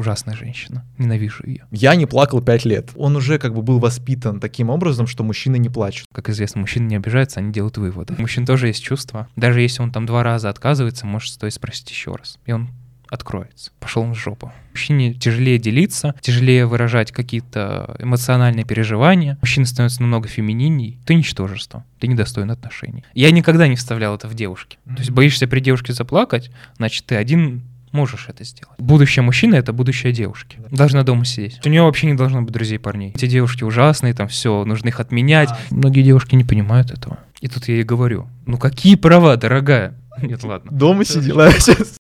ужасная женщина. Ненавижу ее. Я не плакал пять лет. Он уже как бы был воспитан таким образом, что мужчины не плачут. Как известно, мужчины не обижаются, они делают выводы. У мужчин тоже есть чувства. Даже если он там два раза отказывается, может стоит спросить еще раз. И он откроется. Пошел он в жопу. Мужчине тяжелее делиться, тяжелее выражать какие-то эмоциональные переживания. Мужчина становится намного фемининней. Ты ничтожество, ты недостоин отношений. Я никогда не вставлял это в девушке. То есть боишься при девушке заплакать, значит, ты один можешь это сделать. Будущее мужчины — это будущее девушки. Должна дома сидеть. У нее вообще не должно быть друзей парней. Эти девушки ужасные, там все, нужно их отменять. Многие девушки не понимают этого. И тут я ей говорю, ну какие права, дорогая? Нет, ладно. Дома сидела сейчас.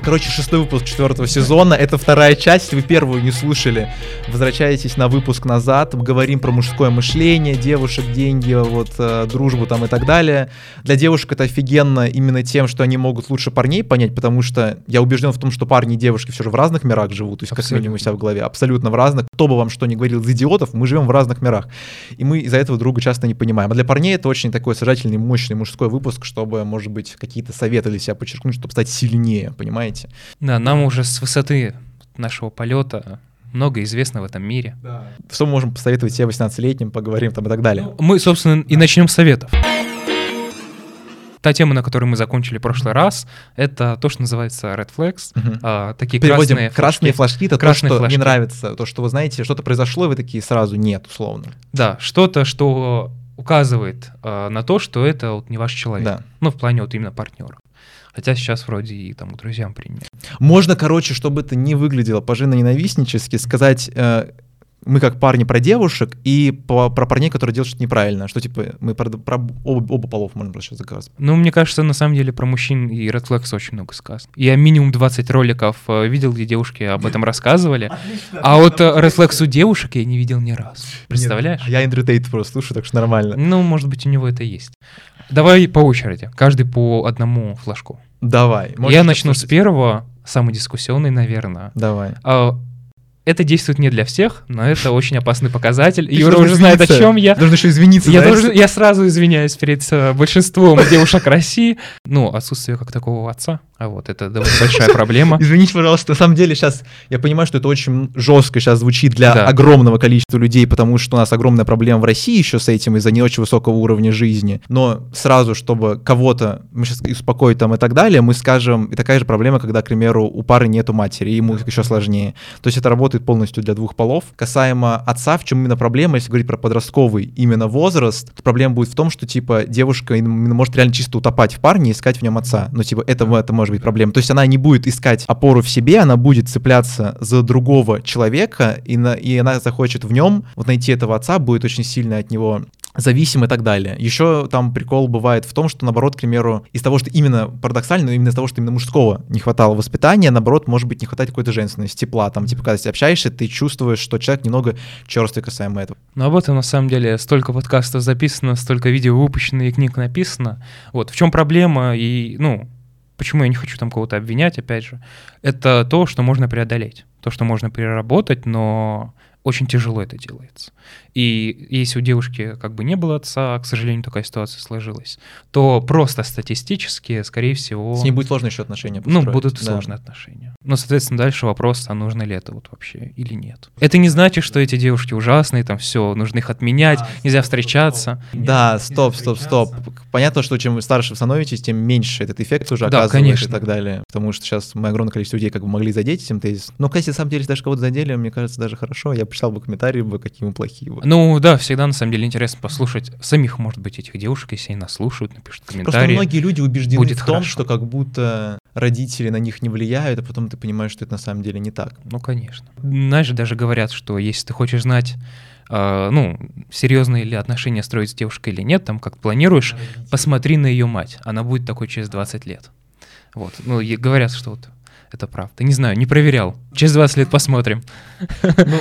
Это, короче, шестой выпуск четвертого сезона. Это вторая часть. Вы первую не слушали. Возвращайтесь на выпуск назад. Говорим про мужское мышление, девушек, деньги, вот э, дружбу там и так далее. Для девушек это офигенно именно тем, что они могут лучше парней понять, потому что я убежден в том, что парни и девушки все же в разных мирах живут, то есть как минимум у себя в голове, абсолютно в разных. Кто бы вам что ни говорил из идиотов, мы живем в разных мирах. И мы из-за этого друга часто не понимаем. А для парней это очень такой сажательный, мощный мужской выпуск, чтобы, может быть, какие-то советы для себя подчеркнуть, чтобы стать сильнее, понимаете? Да, нам уже с высоты нашего полета много известно в этом мире. Да. Что мы можем посоветовать себе 18-летним, поговорим там и так далее. Ну, мы, собственно, и начнем с советов. Та тема, на которой мы закончили в прошлый раз, это то, что называется red flags. Мгм. а, такие Переводим. красные красные флажки, это Красные то, что флажки. не нравится, то, что вы знаете, что-то произошло, и вы такие сразу нет, условно. Да, что-то, что указывает а, на то, что это вот не ваш человек. Да. Ну, в плане вот именно партнера. Хотя сейчас вроде и там к друзьям принято. Можно, короче, чтобы это не выглядело пожино-ненавистнически, сказать, э, мы как парни про девушек и по- про парней, которые делают что-то неправильно. Что типа мы про, про оба, оба полов можем просто сейчас заказать. Ну, мне кажется, на самом деле про мужчин и Red Flags очень много сказано. Я минимум 20 роликов э, видел, где девушки об этом рассказывали. А вот э, Red Flags у девушек я не видел ни разу. Представляешь? Я Эндрю Тейт просто слушаю, так что нормально. Ну, может быть, у него это есть. Давай по очереди. Каждый по одному флажку. Давай. Я начну с первого, самый дискуссионный, наверное. Давай. А, Это действует не для всех, но это очень опасный показатель. Ты Юра уже знает, о чем я. Должен еще извиниться. Я, должен- я сразу извиняюсь перед э, большинством девушек России. Ну, отсутствие как такового отца. А вот это довольно большая проблема. Извините, пожалуйста, на самом деле сейчас я понимаю, что это очень жестко сейчас звучит для Да. огромного количества людей, потому что у нас огромная проблема в России еще с этим из-за не очень высокого уровня жизни. Но сразу, чтобы кого-то мы сейчас успокоить там и так далее, мы скажем, и такая же проблема, когда, к примеру, у пары нету матери, и ему еще сложнее. То есть это работает полностью для двух полов. Касаемо отца, в чем именно проблема, если говорить про подростковый именно возраст, то проблема будет в том, что типа девушка может реально чисто утопать в парне и искать в нем отца. Но типа это, это может быть проблема. То есть она не будет искать опору в себе, она будет цепляться за другого человека, и, на, и она захочет в нем вот найти этого отца, будет очень сильно от него зависим и так далее. Еще там прикол бывает в том, что, наоборот, к примеру, из того, что именно парадоксально, но именно из того, что именно мужского не хватало воспитания, наоборот, может быть, не хватает какой-то женственности, тепла. Там, типа, когда ты общаешься, ты чувствуешь, что человек немного черствый касаемо этого. Но об этом на самом деле столько подкастов записано, столько видео выпущено и книг написано. Вот в чем проблема и, ну, почему я не хочу там кого-то обвинять, опять же, это то, что можно преодолеть, то, что можно переработать, но очень тяжело это делается. И если у девушки как бы не было отца, к сожалению, такая ситуация сложилась, то просто статистически, скорее всего... С ней будет сложно еще отношения Ну, построить. будут Да. сложные отношения. Но, соответственно, дальше вопрос, а нужно ли это вот вообще или нет. Это не значит, что эти девушки ужасные, там все, нужно их отменять, нельзя встречаться. Да, стоп, стоп, стоп. Понятно, что чем вы старше становитесь, тем меньше этот эффект уже Да, оказывает конечно. и так далее. Потому что сейчас мы огромное количество людей как бы могли задеть этим тезисом. Но, кстати, на самом деле, если даже кого-то задели, мне кажется, даже хорошо. Я почитал бы комментарии, бы, какие мы плохие. Бы. Ну да, всегда на самом деле интересно послушать самих, может быть, этих девушек, если они нас слушают, напишут Просто комментарии. многие люди убеждены Будет в том, хорошо. что как будто родители на них не влияют, а потом ты понимаешь, что это на самом деле не так. Ну, конечно. Знаешь, даже говорят, что если ты хочешь знать, э, ну, серьезные ли отношения строить с девушкой или нет, там, как планируешь, посмотри на ее мать. Она будет такой через 20 лет. Вот. Ну, говорят, что вот это правда. Не знаю, не проверял. Через 20 лет посмотрим. Ну,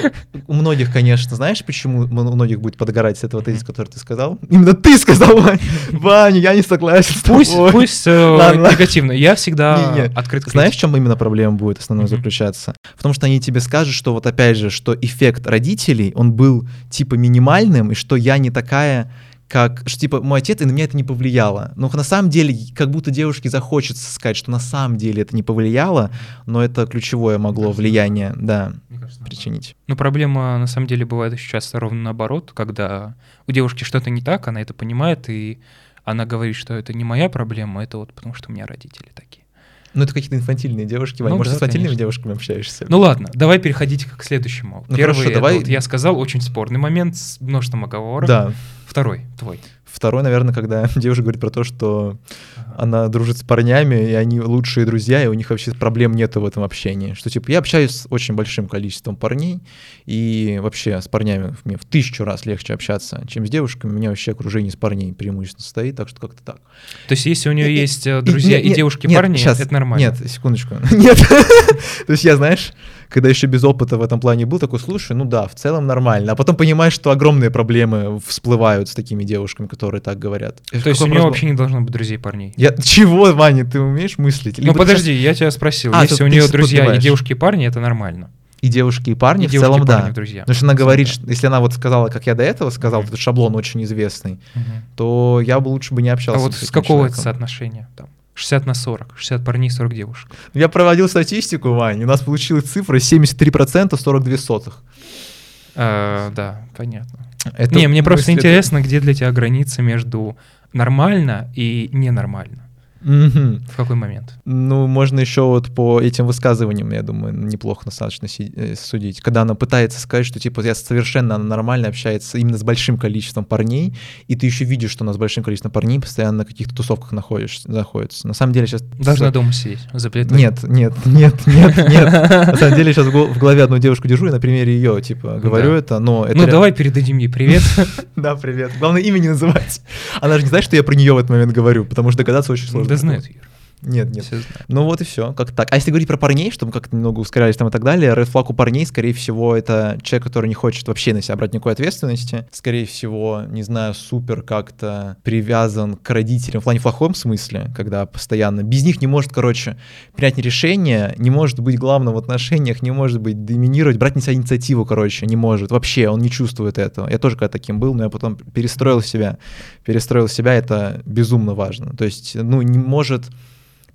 у многих, конечно, знаешь, почему у многих будет подгорать с этого тезиса, который ты сказал? Именно ты сказал, Вань! Ваня, я не согласен с Пусть, тобой. пусть э, Ладно, негативно. Я всегда Не-не. открыт к Знаешь, в чем именно проблема будет основной Мгм. заключаться? В том, что они тебе скажут, что вот опять же, что эффект родителей, он был типа минимальным, и что я не такая, как, что типа мой отец, и на меня это не повлияло. Но на самом деле, как будто девушке захочется сказать, что на самом деле это не повлияло, но это ключевое могло влияние, да, причинить. Ну, проблема на самом деле бывает еще часто ровно наоборот, когда у девушки что-то не так, она это понимает, и она говорит, что это не моя проблема, это вот потому что у меня родители такие. Ну, это какие-то инфантильные девушки, Ваня. Ну Может, да, с инфантильными конечно. девушками общаешься? Ну ладно, давай переходить к следующему. Ну, Первый, хорошо, давай- вот я сказал, очень спорный момент с множеством оговорок. Да. Второй, твой. Второй, наверное, когда девушка говорит про то, что Ага. она дружит с парнями, и они лучшие друзья, и у них вообще проблем нету в этом общении. Что, типа, я общаюсь с очень большим количеством парней, и вообще с парнями мне в тысячу раз легче общаться, чем с девушками. У меня вообще окружение из парней преимущественно стоит, так что как-то так. То есть если у нее И- и- есть э, друзья нет, и нет, девушки нет, парни, щас, это нормально. Нет, секундочку. Нет. То есть я, знаешь, когда еще без опыта в этом плане был, такой, слушай, ну да, в целом нормально. А потом понимаешь, что огромные проблемы всплывают с такими девушками, которые так говорят. То есть у был? вообще не должно быть друзей парней. Я... Чего, Ваня, ты умеешь мыслить? Ну Либо ты подожди, я тебя спросил. А, если у нее сейчас друзья и подбиваешь. девушки и парни, это нормально. И девушки, и парни, И в девушки целом, и да. парни друзья. Потому что она говорит, что если она вот сказала, как я до этого сказал, Мгм. этот шаблон очень известный, Мгм. то я бы лучше бы не А общался вот с какого это человеком. соотношения? Там 60 на 40. 60 парней, 40 девушек. Я проводил статистику, Вань, и у нас получилась цифра 73%, 42 сотых. А, да, понятно. Это не, мне просто мысли- интересно, где для тебя граница между нормально и ненормально. Мгм. В какой момент? Ну, можно еще вот по этим высказываниям, я думаю, неплохо достаточно э, судить. Когда она пытается сказать, что типа я совершенно она нормально общается именно с большим количеством парней, и ты еще видишь, что она с большим количеством парней постоянно на каких-то тусовках находишь, находится. На самом деле сейчас... Должна дома сидеть, за плитой. Нет, нет, нет, нет, нет. На самом деле сейчас в гол- в голове одну девушку держу и на примере ее, типа, говорю это, но. Ну давай передадим ей привет. Да, привет. Главное, имя не называть. Она же не знает, что я про нее в этот момент говорю, потому что догадаться очень сложно. Да знает Юр. Нет, нет. Ну вот и все, как так. А если говорить про парней, чтобы как-то немного ускорялись там и так далее, Red Flag у парней, скорее всего, это человек, который не хочет вообще на себя брать никакой ответственности. Скорее всего, не знаю, супер как-то привязан к родителям в плане плохом смысле, когда постоянно без них не может, короче, принять решение, не может быть главным в отношениях, не может быть доминировать, брать на себя инициативу, короче, не может. Вообще, он не чувствует этого. Я тоже когда таким был, но я потом перестроил себя. Перестроил себя, это безумно важно. То есть, ну, не может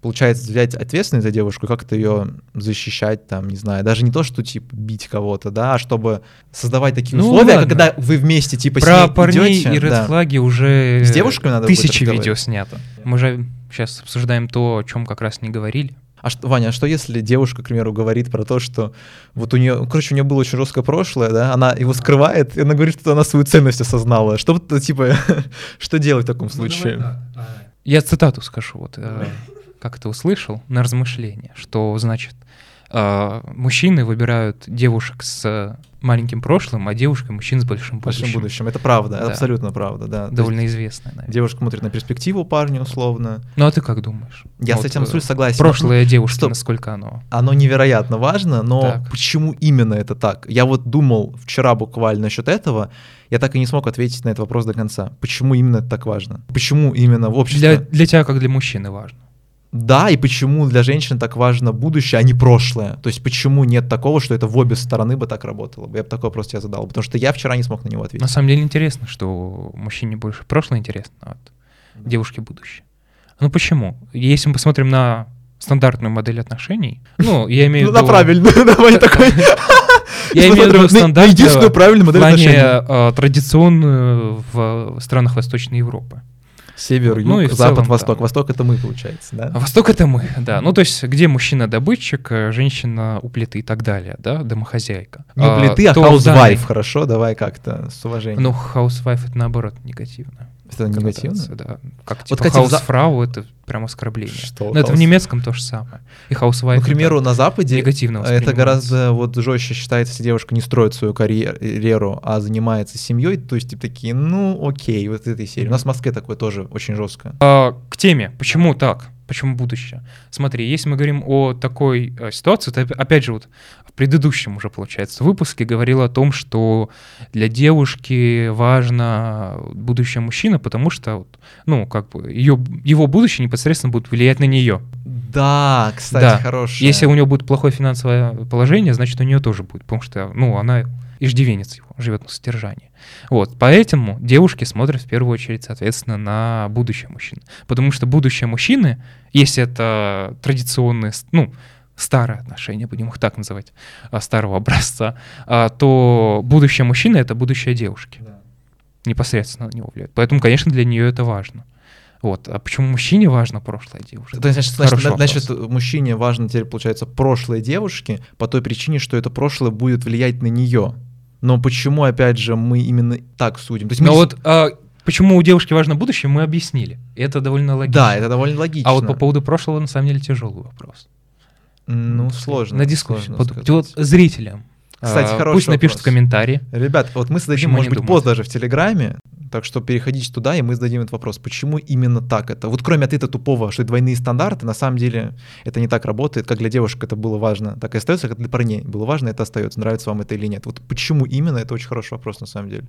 получается, взять ответственность за девушку, как-то ее защищать, там, не знаю, даже не то, что, типа, бить кого-то, да, а чтобы создавать такие Ну, условия, ладно. когда вы вместе, типа, с Про ней парней идете, и да. редфлаги уже С девушками надо тысячи видео снято. Мы же сейчас обсуждаем то, о чем как раз не говорили. А что, Ваня, а что если девушка, к примеру, говорит про то, что вот у нее, короче, у нее было очень жесткое прошлое, да, она его скрывает, и она говорит, что она свою ценность осознала. Что, типа, что делать в Ну, таком случае? Я цитату скажу, вот как это услышал, на размышление, что значит э, мужчины выбирают девушек с маленьким прошлым, а девушка мужчин с большим В большом будущим. Это правда, Да. абсолютно правда, да. То Довольно известная, есть наверное. Девушка смотрит на перспективу парня, условно. Ну а ты как думаешь? Я с Вот, этим э, абсолютно согласен. Прошлое девушки, стоп. насколько оно... Оно невероятно важно, но Так. почему именно это так? Я вот думал вчера буквально насчет этого, я так и не смог ответить на этот вопрос до конца. Почему именно это так важно? Почему именно в обществе? Для, для тебя, как для мужчины, важно. Да, и почему для женщин так важно будущее, а не прошлое? То есть почему нет такого, что это в обе стороны бы так работало? Я бы такой вопрос тебе задал, потому что я вчера не смог на него На ответить. самом деле интересно, что мужчине больше прошлое интересно, а вот девушке будущее. Ну почему? Если мы посмотрим на стандартную модель отношений, ну, я имею Ну в виду... правильно, давай такой. Я имею в виду на- на стандартную единственную правильную модель отношений. э, традиционную в странах Восточной Европы. Север, юг, Ну и запад, целом, восток. да. Восток это мы, получается, да? А Восток это мы, да. Ну, то есть, где мужчина добытчик, э, женщина у плиты и так далее, да, домохозяйка. Не у плиты, а то в данной- housewife, хорошо? Давай как-то с уважением. Ну, housewife это наоборот негативно. Это негативно? Да. Как Вот, типа кстати, в за- Hausfrau это прям оскорбление. Что? Но это в немецком то же самое. И housewife. Ну, к примеру, на Западе негативно это гораздо вот жестче считается, если девушка не строит свою карьеру, а занимается семьей, то есть типа такие, ну окей, вот этой серии. У нас в Москве такое тоже очень жестко. А, к теме. Почему так? Почему будущее? Смотри, если мы говорим о такой э, ситуации, то оп- опять же вот предыдущем уже, получается, выпуске говорил о том, что для девушки важно будущее мужчины, потому что, ну, как бы, ее, его будущее непосредственно будет влиять на нее. Да, кстати, Да. хорошее. Если у нее будет плохое финансовое положение, значит, у нее тоже будет, потому что, ну, она иждивенец его. живет на содержании. Вот, поэтому девушки смотрят в первую очередь, соответственно, на будущее мужчины. Потому что будущее мужчины, если это традиционные, ну, старые отношения, будем их так называть, а, старого образца, а, то будущее мужчины — это будущее девушки. Да. Непосредственно на него влияет. Поэтому, конечно, для нее это важно. Вот. А почему мужчине важно прошлое девушки? То есть, значит, значит, значит, мужчине важно теперь, получается, прошлое девушки по той причине, что это прошлое будет влиять на нее. Но почему, опять же, мы именно так судим? То есть Но мы... вот а, почему у девушки важно будущее, мы объяснили. Это довольно логично. Да, это довольно логично. А вот по поводу прошлого, на самом деле, тяжелый вопрос. Ну, сложно. На дискуссию. Вот, вот зрителям. Кстати, а, хороший Пусть напишут вопрос. комментарии. Ребят, вот мы создадим, может быть, пост даже в Телеграме, так что переходите туда, и мы зададим этот вопрос, почему именно так это? Вот кроме ответа тупого, что двойные стандарты, на самом деле это не так работает, как для девушек это было важно, так и остается, как для парней было важно, это остается, нравится вам это или нет. Вот почему именно, это очень хороший вопрос на самом деле.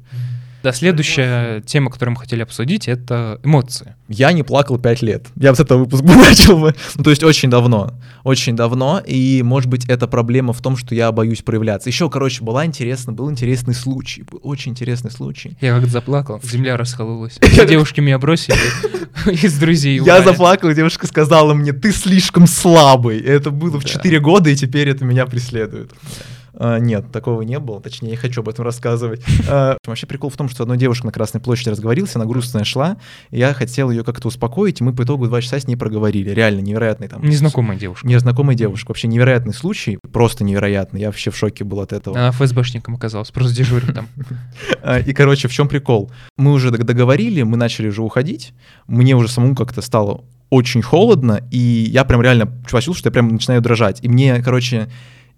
Да, следующая тема, которую мы хотели обсудить, это эмоции. Я не плакал пять лет. Я бы с этого выпуск бы начал бы. Ну, то есть очень давно. Очень давно. И, может быть, эта проблема в том, что я боюсь проявляться. Еще, короче, была интересна, был интересный случай. Был очень интересный случай. Я как заплакал земля раскололась. Девушки меня бросили из друзей. Я заплакал, девушка сказала мне, ты слишком слабый. Это было в 4 года, и теперь это меня преследует. А, нет, такого не было. Точнее, я хочу об этом рассказывать. А, вообще прикол в том, что одной девушка на Красной площади разговорился, она грустная шла, я хотел ее как-то успокоить, и мы по итогу два часа с ней проговорили. Реально невероятный там... Незнакомая девушка. Незнакомая девушка. Вообще невероятный случай, просто невероятный. Я вообще в шоке был от этого. Она ФСБшником оказалась, просто дежурил там. А, и, короче, в чем прикол? Мы уже договорили, мы начали уже уходить, мне уже самому как-то стало очень холодно, и я прям реально чувствовал, что я прям начинаю дрожать. И мне, короче,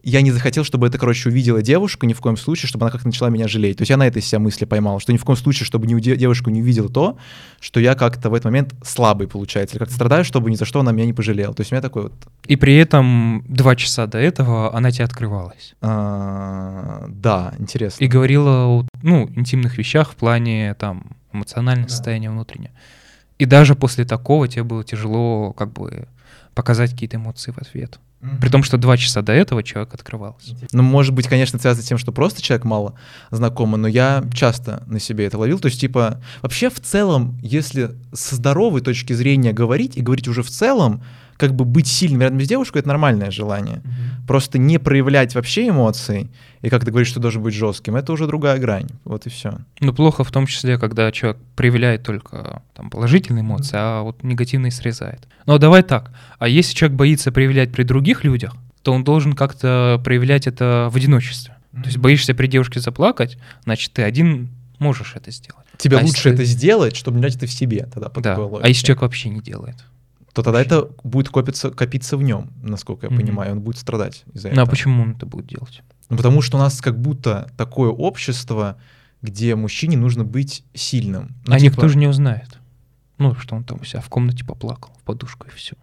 я не захотел, чтобы это, короче, увидела девушка, ни в коем случае, чтобы она как-то начала меня жалеть. То есть я на этой себя мысли поймал, что ни в коем случае, чтобы не, девушка не увидела то, что я как-то в этот момент слабый, получается, или как-то страдаю, чтобы ни за что она меня не пожалела. То есть у меня такой вот... И при этом два часа до этого она тебе открывалась. А, да, интересно. И говорила о, ну, интимных вещах в плане, там, эмоционального да. состояния внутреннего. И даже после такого тебе было тяжело, как бы, показать какие-то эмоции в ответ. Mm-hmm. При том, что два часа до этого человек открывался. Ну, может быть, конечно, связано с тем, что просто человек мало знакомый, но я часто на себе это ловил. То есть, типа, вообще в целом, если со здоровой точки зрения говорить, и говорить уже в целом, как бы быть сильным рядом с девушкой — это нормальное желание. Mm-hmm. Просто не проявлять вообще эмоций, и как ты говоришь, что должен быть жестким, это уже другая грань. Вот и все. Ну, плохо в том числе, когда человек проявляет только там, положительные эмоции, mm-hmm. а вот негативные срезает. Но давай так, а если человек боится проявлять при других людях, то он должен как-то проявлять это в одиночестве. Mm-hmm. То есть боишься при девушке заплакать, значит, ты один можешь это сделать. Тебе а лучше если... это сделать, чтобы не это в себе тогда. По да. А если человек вообще не делает? То тогда это будет копиться, копиться в нем, насколько я mm-hmm. понимаю, он будет страдать из-за ну, этого. А почему он это будет делать? Ну, потому что у нас как будто такое общество, где мужчине нужно быть сильным. Ну, а типа... никто же не узнает. Ну, что он там у себя в комнате поплакал, в подушку и все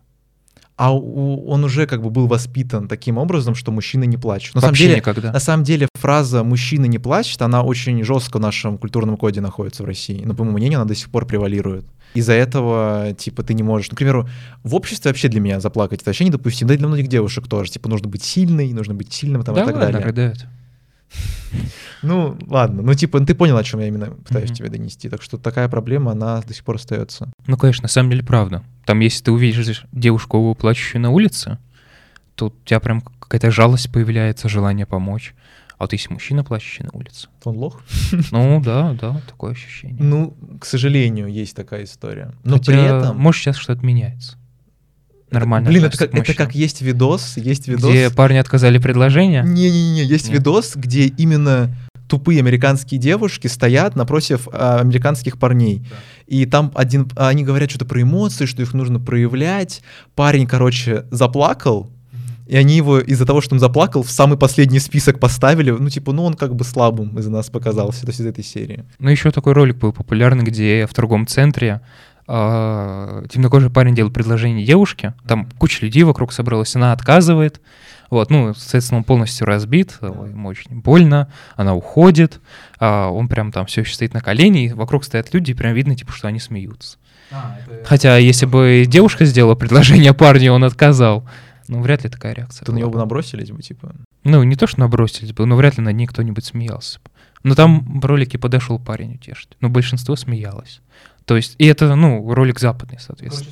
а у, он уже как бы был воспитан таким образом, что мужчина не плачет. На Вообще самом деле, никогда. На самом деле фраза «мужчина не плачет», она очень жестко в нашем культурном коде находится в России. Но, по моему мнению, она до сих пор превалирует. Из-за этого, типа, ты не можешь... К примеру, в обществе вообще для меня заплакать это вообще недопустимо. Да и для многих девушек тоже. Типа, нужно быть сильной, нужно быть сильным там, да и так ладно, далее. рыдают. Ну, ладно. Ну, типа, ты понял, о чем я именно пытаюсь тебе донести. Так что такая проблема, она до сих пор остается. Ну, конечно, на самом деле правда. Там, если ты увидишь девушку, плачущую на улице, то у тебя прям какая-то жалость появляется, желание помочь. А вот если мужчина, плачущий на улице. То он лох? Ну, да, да, такое ощущение. Ну, к сожалению, есть такая история. Но Хотя, при этом... Может, сейчас что-то меняется. Нормально. Блин, это как, это как есть видос, есть видос. Где парни отказали предложение? Не-не-не, есть Нет. видос, где именно тупые американские девушки стоят напротив а, американских парней. Да. И там один, они говорят что-то про эмоции, что их нужно проявлять. Парень, короче, заплакал, и они его из-за того, что он заплакал, в самый последний список поставили. Ну, типа, ну он как бы слабым из нас показался, то есть из этой серии. Ну, еще такой ролик был популярный, где в торговом центре э, темнокожий парень делает предложение девушке, там куча людей вокруг собралась, она отказывает, вот, ну, соответственно, он полностью разбит, ему очень больно, она уходит, а он прям там все еще стоит на колени, и вокруг стоят люди, и прям видно, типа, что они смеются. А, это... Хотя, если бы девушка сделала предложение парню, он отказал, ну, вряд ли такая реакция. То на него бы набросились бы, типа? Ну, не то, что набросились бы, но вряд ли над ней кто-нибудь смеялся бы. Но там в ролике подошел парень утешить. Но большинство смеялось. То есть, и это, ну, ролик западный, соответственно.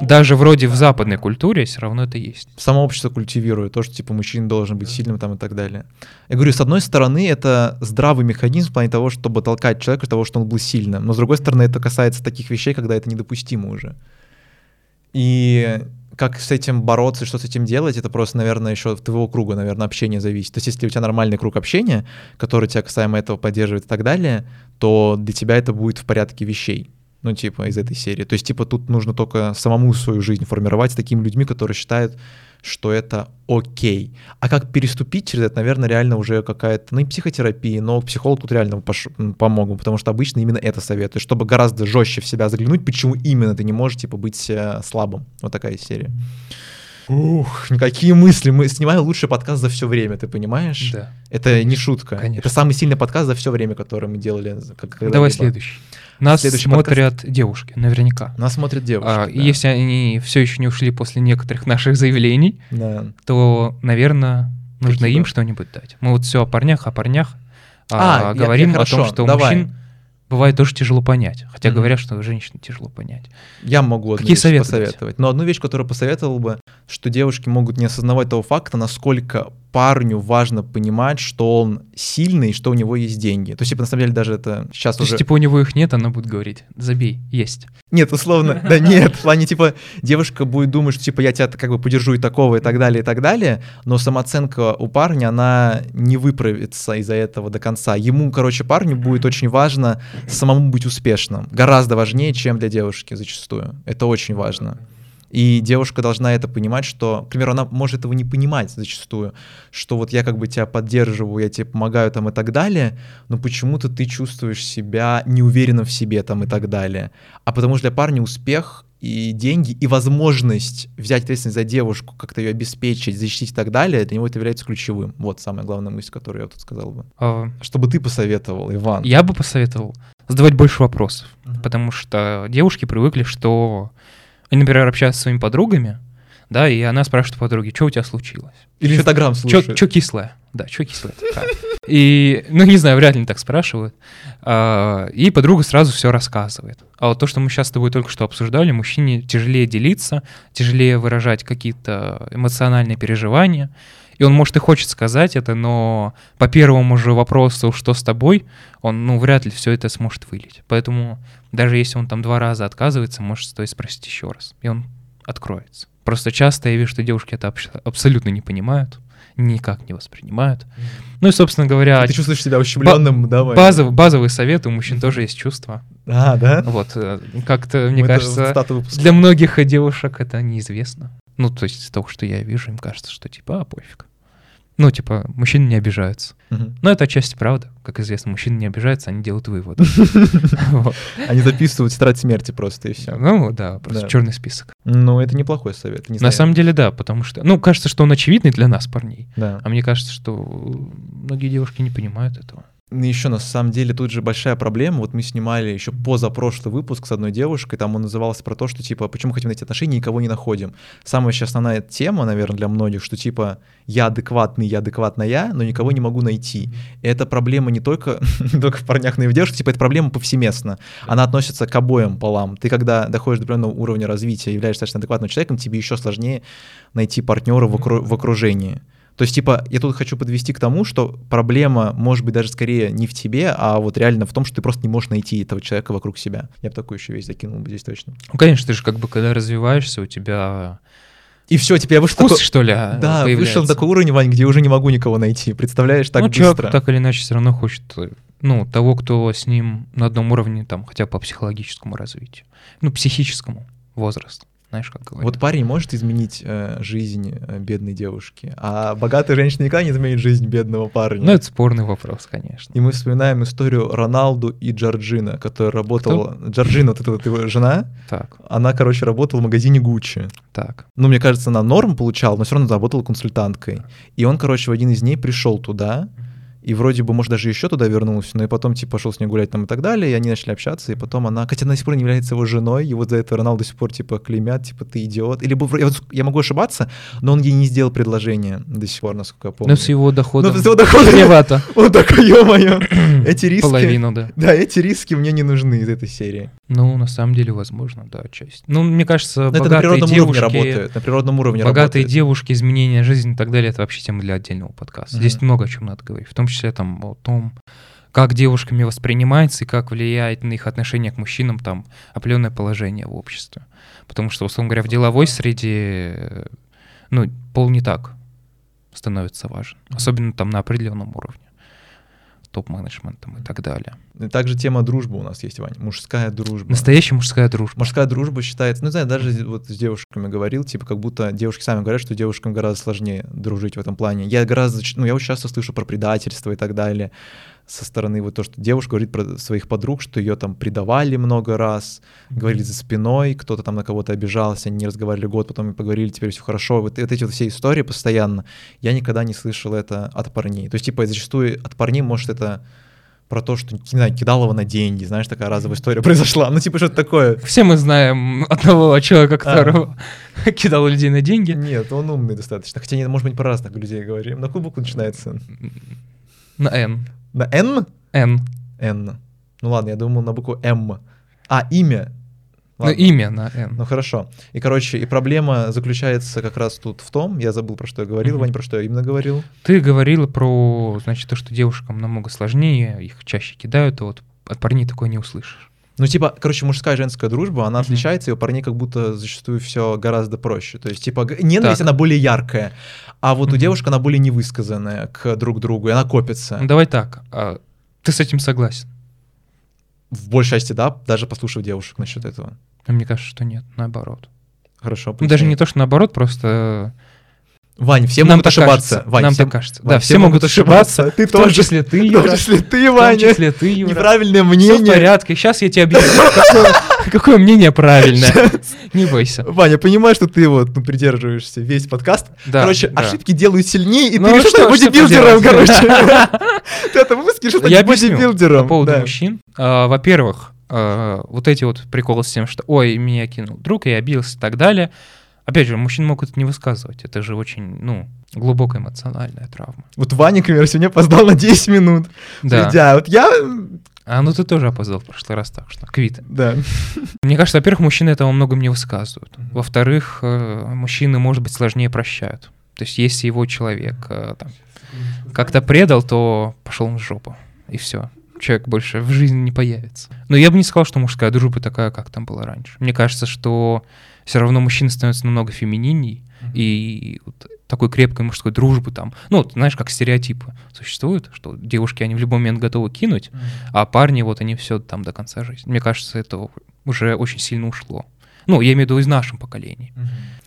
Даже вроде в западной культуре все равно это есть. Само общество культивирует то, что, типа, мужчина должен быть сильным там и так далее. Я говорю, с одной стороны, это здравый механизм в плане того, чтобы толкать человека того, что он был сильным. Но с другой стороны, это касается таких вещей, когда это недопустимо уже. И как с этим бороться, что с этим делать, это просто, наверное, еще от твоего круга, наверное, общения зависит. То есть если у тебя нормальный круг общения, который тебя касаемо этого поддерживает и так далее, то для тебя это будет в порядке вещей. Ну, типа, из этой серии. То есть, типа, тут нужно только самому свою жизнь формировать с такими людьми, которые считают, что это окей. А как переступить через это, наверное, реально уже какая-то, ну, и психотерапия, но психолог тут реально пош... помогут, потому что обычно именно это советую, чтобы гораздо жестче в себя заглянуть, почему именно ты не можешь, типа, быть э, слабым. Вот такая серия. Ух, никакие мысли. Мы снимаем лучший подкаст за все время, ты понимаешь? Да. Это не шутка. Конечно. Это самый сильный подкаст за все время, который мы делали. Давай следующий. Нас Следующий смотрят подкаст. девушки, наверняка. Нас смотрят девушки. А, да. Если они все еще не ушли после некоторых наших заявлений, да. то, наверное, нужно Какие им что-нибудь дать. Мы вот все о парнях, о парнях а, а, говорим я, я, хорошо, о том, что давай. мужчин бывает тоже тяжело понять. Хотя mm-hmm. говорят, что женщин тяжело понять. Я могу Какие советы посоветовать. Но одну вещь, которую посоветовал бы, что девушки могут не осознавать того факта, насколько парню важно понимать, что он сильный, что у него есть деньги. То есть, типа, на самом деле, даже это сейчас То уже... есть, типа, у него их нет, она будет говорить, забей, есть. Нет, условно, да нет, в плане, типа, девушка будет думать, что, типа, я тебя как бы подержу и такого, и так далее, и так далее, но самооценка у парня, она не выправится из-за этого до конца. Ему, короче, парню будет очень важно самому быть успешным. Гораздо важнее, чем для девушки зачастую. Это очень важно. И девушка должна это понимать, что, к примеру, она может этого не понимать зачастую, что вот я как бы тебя поддерживаю, я тебе помогаю там и так далее, но почему-то ты чувствуешь себя неуверенным в себе там и так далее. А потому что для парня успех и деньги, и возможность взять ответственность за девушку, как-то ее обеспечить, защитить и так далее, для него это является ключевым. Вот самая главная мысль, которую я тут сказал бы. А... Чтобы ты посоветовал, Иван. Я бы посоветовал задавать больше вопросов, uh-huh. потому что девушки привыкли, что они, например, общаются со своими подругами, да, и она спрашивает подруги, что у тебя случилось? Или Инстаграм слушает. Что кислое? Да, что кислое? И, ну, не знаю, вряд ли так спрашивают. А, и подруга сразу все рассказывает. А вот то, что мы сейчас с тобой только что обсуждали, мужчине тяжелее делиться, тяжелее выражать какие-то эмоциональные переживания. И он, может, и хочет сказать это, но по первому же вопросу, что с тобой, он, ну, вряд ли все это сможет вылить. Поэтому даже если он там два раза отказывается, может, стоит спросить еще раз. И он откроется. Просто часто я вижу, что девушки это абсолютно не понимают никак не воспринимают. Ну и, собственно говоря... Ты чувствуешь себя ущемленным, да? Базов, базовый совет, у мужчин тоже есть чувства. А, да? Вот, э, как-то, мне Мы кажется, для многих девушек это неизвестно. Ну, то есть из того, что я вижу, им кажется, что типа, а, пофиг. Ну, типа, мужчины не обижаются. Угу. Но это отчасти правда. Как известно, мужчины не обижаются, они делают выводы. Они записывают тетрадь смерти просто и все. Ну, да, просто черный список. Ну, это неплохой совет. На самом деле, да, потому что, ну, кажется, что он очевидный для нас, парней. А мне кажется, что многие девушки не понимают этого. Ну, еще на самом деле тут же большая проблема. Вот мы снимали еще позапрошлый выпуск с одной девушкой, там он назывался про то, что типа, почему хотим найти отношения, никого не находим. Самая сейчас основная тема, наверное, для многих, что типа, я адекватный, я адекватная, но никого не могу найти. И эта проблема не только, не только в парнях, но и в девушках, типа, это проблема повсеместно. Она относится к обоим полам. Ты когда доходишь до определенного уровня развития, являешься достаточно адекватным человеком, тебе еще сложнее найти партнера в, окру- в окружении. То есть, типа, я тут хочу подвести к тому, что проблема может быть даже скорее не в тебе, а вот реально в том, что ты просто не можешь найти этого человека вокруг себя. Я бы такую еще вещь закинул бы здесь точно. Ну, конечно, ты же как бы, когда развиваешься, у тебя и все, теперь я вышел Вкус, такой... что ли, а, Да, появляется. вышел на такой уровень, Вань, где уже не могу никого найти. Представляешь, так ну, быстро. человек так или иначе все равно хочет, ну, того, кто с ним на одном уровне, там, хотя бы по психологическому развитию. Ну, психическому возрасту знаешь, как говорят. Вот парень может изменить э, жизнь э, бедной девушки, а богатая женщина никогда не изменит жизнь бедного парня. Ну, это спорный вопрос, конечно. И мы вспоминаем историю Роналду и Джорджина, которая работала... Кто? Джорджина, вот эта вот его жена, так. она, короче, работала в магазине Гуччи. Так. Ну, мне кажется, она норм получала, но все равно работала консультанткой. И он, короче, в один из дней пришел туда, и вроде бы, может, даже еще туда вернулся, но и потом, типа, пошел с ней гулять там и так далее, и они начали общаться, и потом она, хотя она до сих пор не является его женой, и вот за это Роналду до сих пор, типа, клеймят, типа, ты идиот. Или я, вот, я могу ошибаться, но он ей не сделал предложение до сих пор, насколько я помню. Но с его доходом. Ну, с его доходом. Тревато. Он такой, ё-моё, эти риски... Половину, да. Да, эти риски мне не нужны из этой серии. Ну, на самом деле, возможно, да, часть. Ну, мне кажется, Но это на богатые природном уровне девушки... работает, на природном уровне Богатые работает. девушки, изменения жизни и так далее, это вообще тема для отдельного подкаста. Мгм. Здесь много о чем надо говорить, в том числе там о том, как девушками воспринимается и как влияет на их отношение к мужчинам там определенное положение в обществе. Потому что, условно говоря, в деловой среде, ну, пол не так становится важен. Особенно там на определенном уровне. Топ-менеджментом и так далее. И также тема дружбы у нас есть, Вань, мужская дружба. Настоящая мужская дружба. Мужская дружба считается, ну, не знаю, даже вот с девушками говорил, типа, как будто девушки сами говорят, что девушкам гораздо сложнее дружить в этом плане. Я гораздо, ну, я очень часто слышу про предательство и так далее со стороны вот то, что девушка говорит про своих подруг, что ее там предавали много раз, говорили за спиной, кто-то там на кого-то обижался, они не разговаривали год, потом поговорили, теперь все хорошо. Вот, вот эти вот все истории постоянно, я никогда не слышал это от парней. То есть, типа, зачастую от парней, может, это про то, что, не знаю, кидал его на деньги, знаешь, такая разовая история произошла. Ну, типа, что-то такое. Все мы знаем одного человека, которого кидал людей на деньги. Нет, он умный достаточно. Хотя, не, может быть, про разных людей говорим. На букву начинается? На N. На Н? N. Н. Ну ладно, я думал на букву М. А, имя. Ну, Ладно. имя на N. Ну хорошо. И, короче, и проблема заключается как раз тут в том, я забыл, про что я говорил, Мгм. Вань, про что я именно говорил. Ты говорила про, значит, то, что девушкам намного сложнее, их чаще кидают, а вот от парней такое не услышишь. Ну, типа, короче, мужская и женская дружба, она отличается, и у парней как будто зачастую все гораздо проще. То есть, типа, ненависть, Так. она более яркая, а вот у девушек она более невысказанная к друг другу, и она копится. Ну, давай так, а, ты с этим согласен? В большей части, да, даже послушав девушек насчет этого. А мне кажется, что нет, наоборот. Хорошо. Ну, даже поясни. не то, что наоборот, просто Вань, все нам могут ошибаться. кажется. Вань, нам все- так кажется. Вань, да, все могут ошибаться. Ты в том тоже. числе ты, В том Юра. числе ты, В том Ваня. числе ты, Юра. Неправильное Все в мнение. порядке. Сейчас я тебе объясню, какое, какое мнение правильное. Не бойся. Ваня, понимаешь, что ты вот ну, придерживаешься весь подкаст. Да, короче, да. ошибки делают сильнее, и Ну, ты решил что- стать бодибилдером, поделать? короче. Ты это выпуск решил Я стать бодибилдером. по поводу мужчин. А, Во-первых, а, вот эти вот приколы с тем, что «Ой, меня кинул друг, я обиделся» и так далее. Опять же, мужчины могут это не высказывать. Это же очень, ну, глубокая эмоциональная травма. Вот Ваня, например, сегодня опоздал на 10 минут. Да. Придя. Вот я... А ну ты тоже опоздал в прошлый раз, так что квит. Да. Мне кажется, во-первых, мужчины этого многом не высказывают. Во-вторых, э, мужчины, может быть, сложнее прощают. То есть, если его человек э, там, как-то предал, то пошел он в жопу. И все. Человек больше в жизни не появится. Но я бы не сказал, что мужская дружба такая, как там было раньше. Мне кажется, что все равно мужчины становятся намного фемининней, и вот такой крепкой мужской дружбы там, ну, вот знаешь, как стереотипы существуют, что девушки, они в любой момент готовы кинуть, а парни, вот они все там до конца жизни. Мне кажется, это уже очень сильно ушло. Ну, я имею в виду из нашем поколении.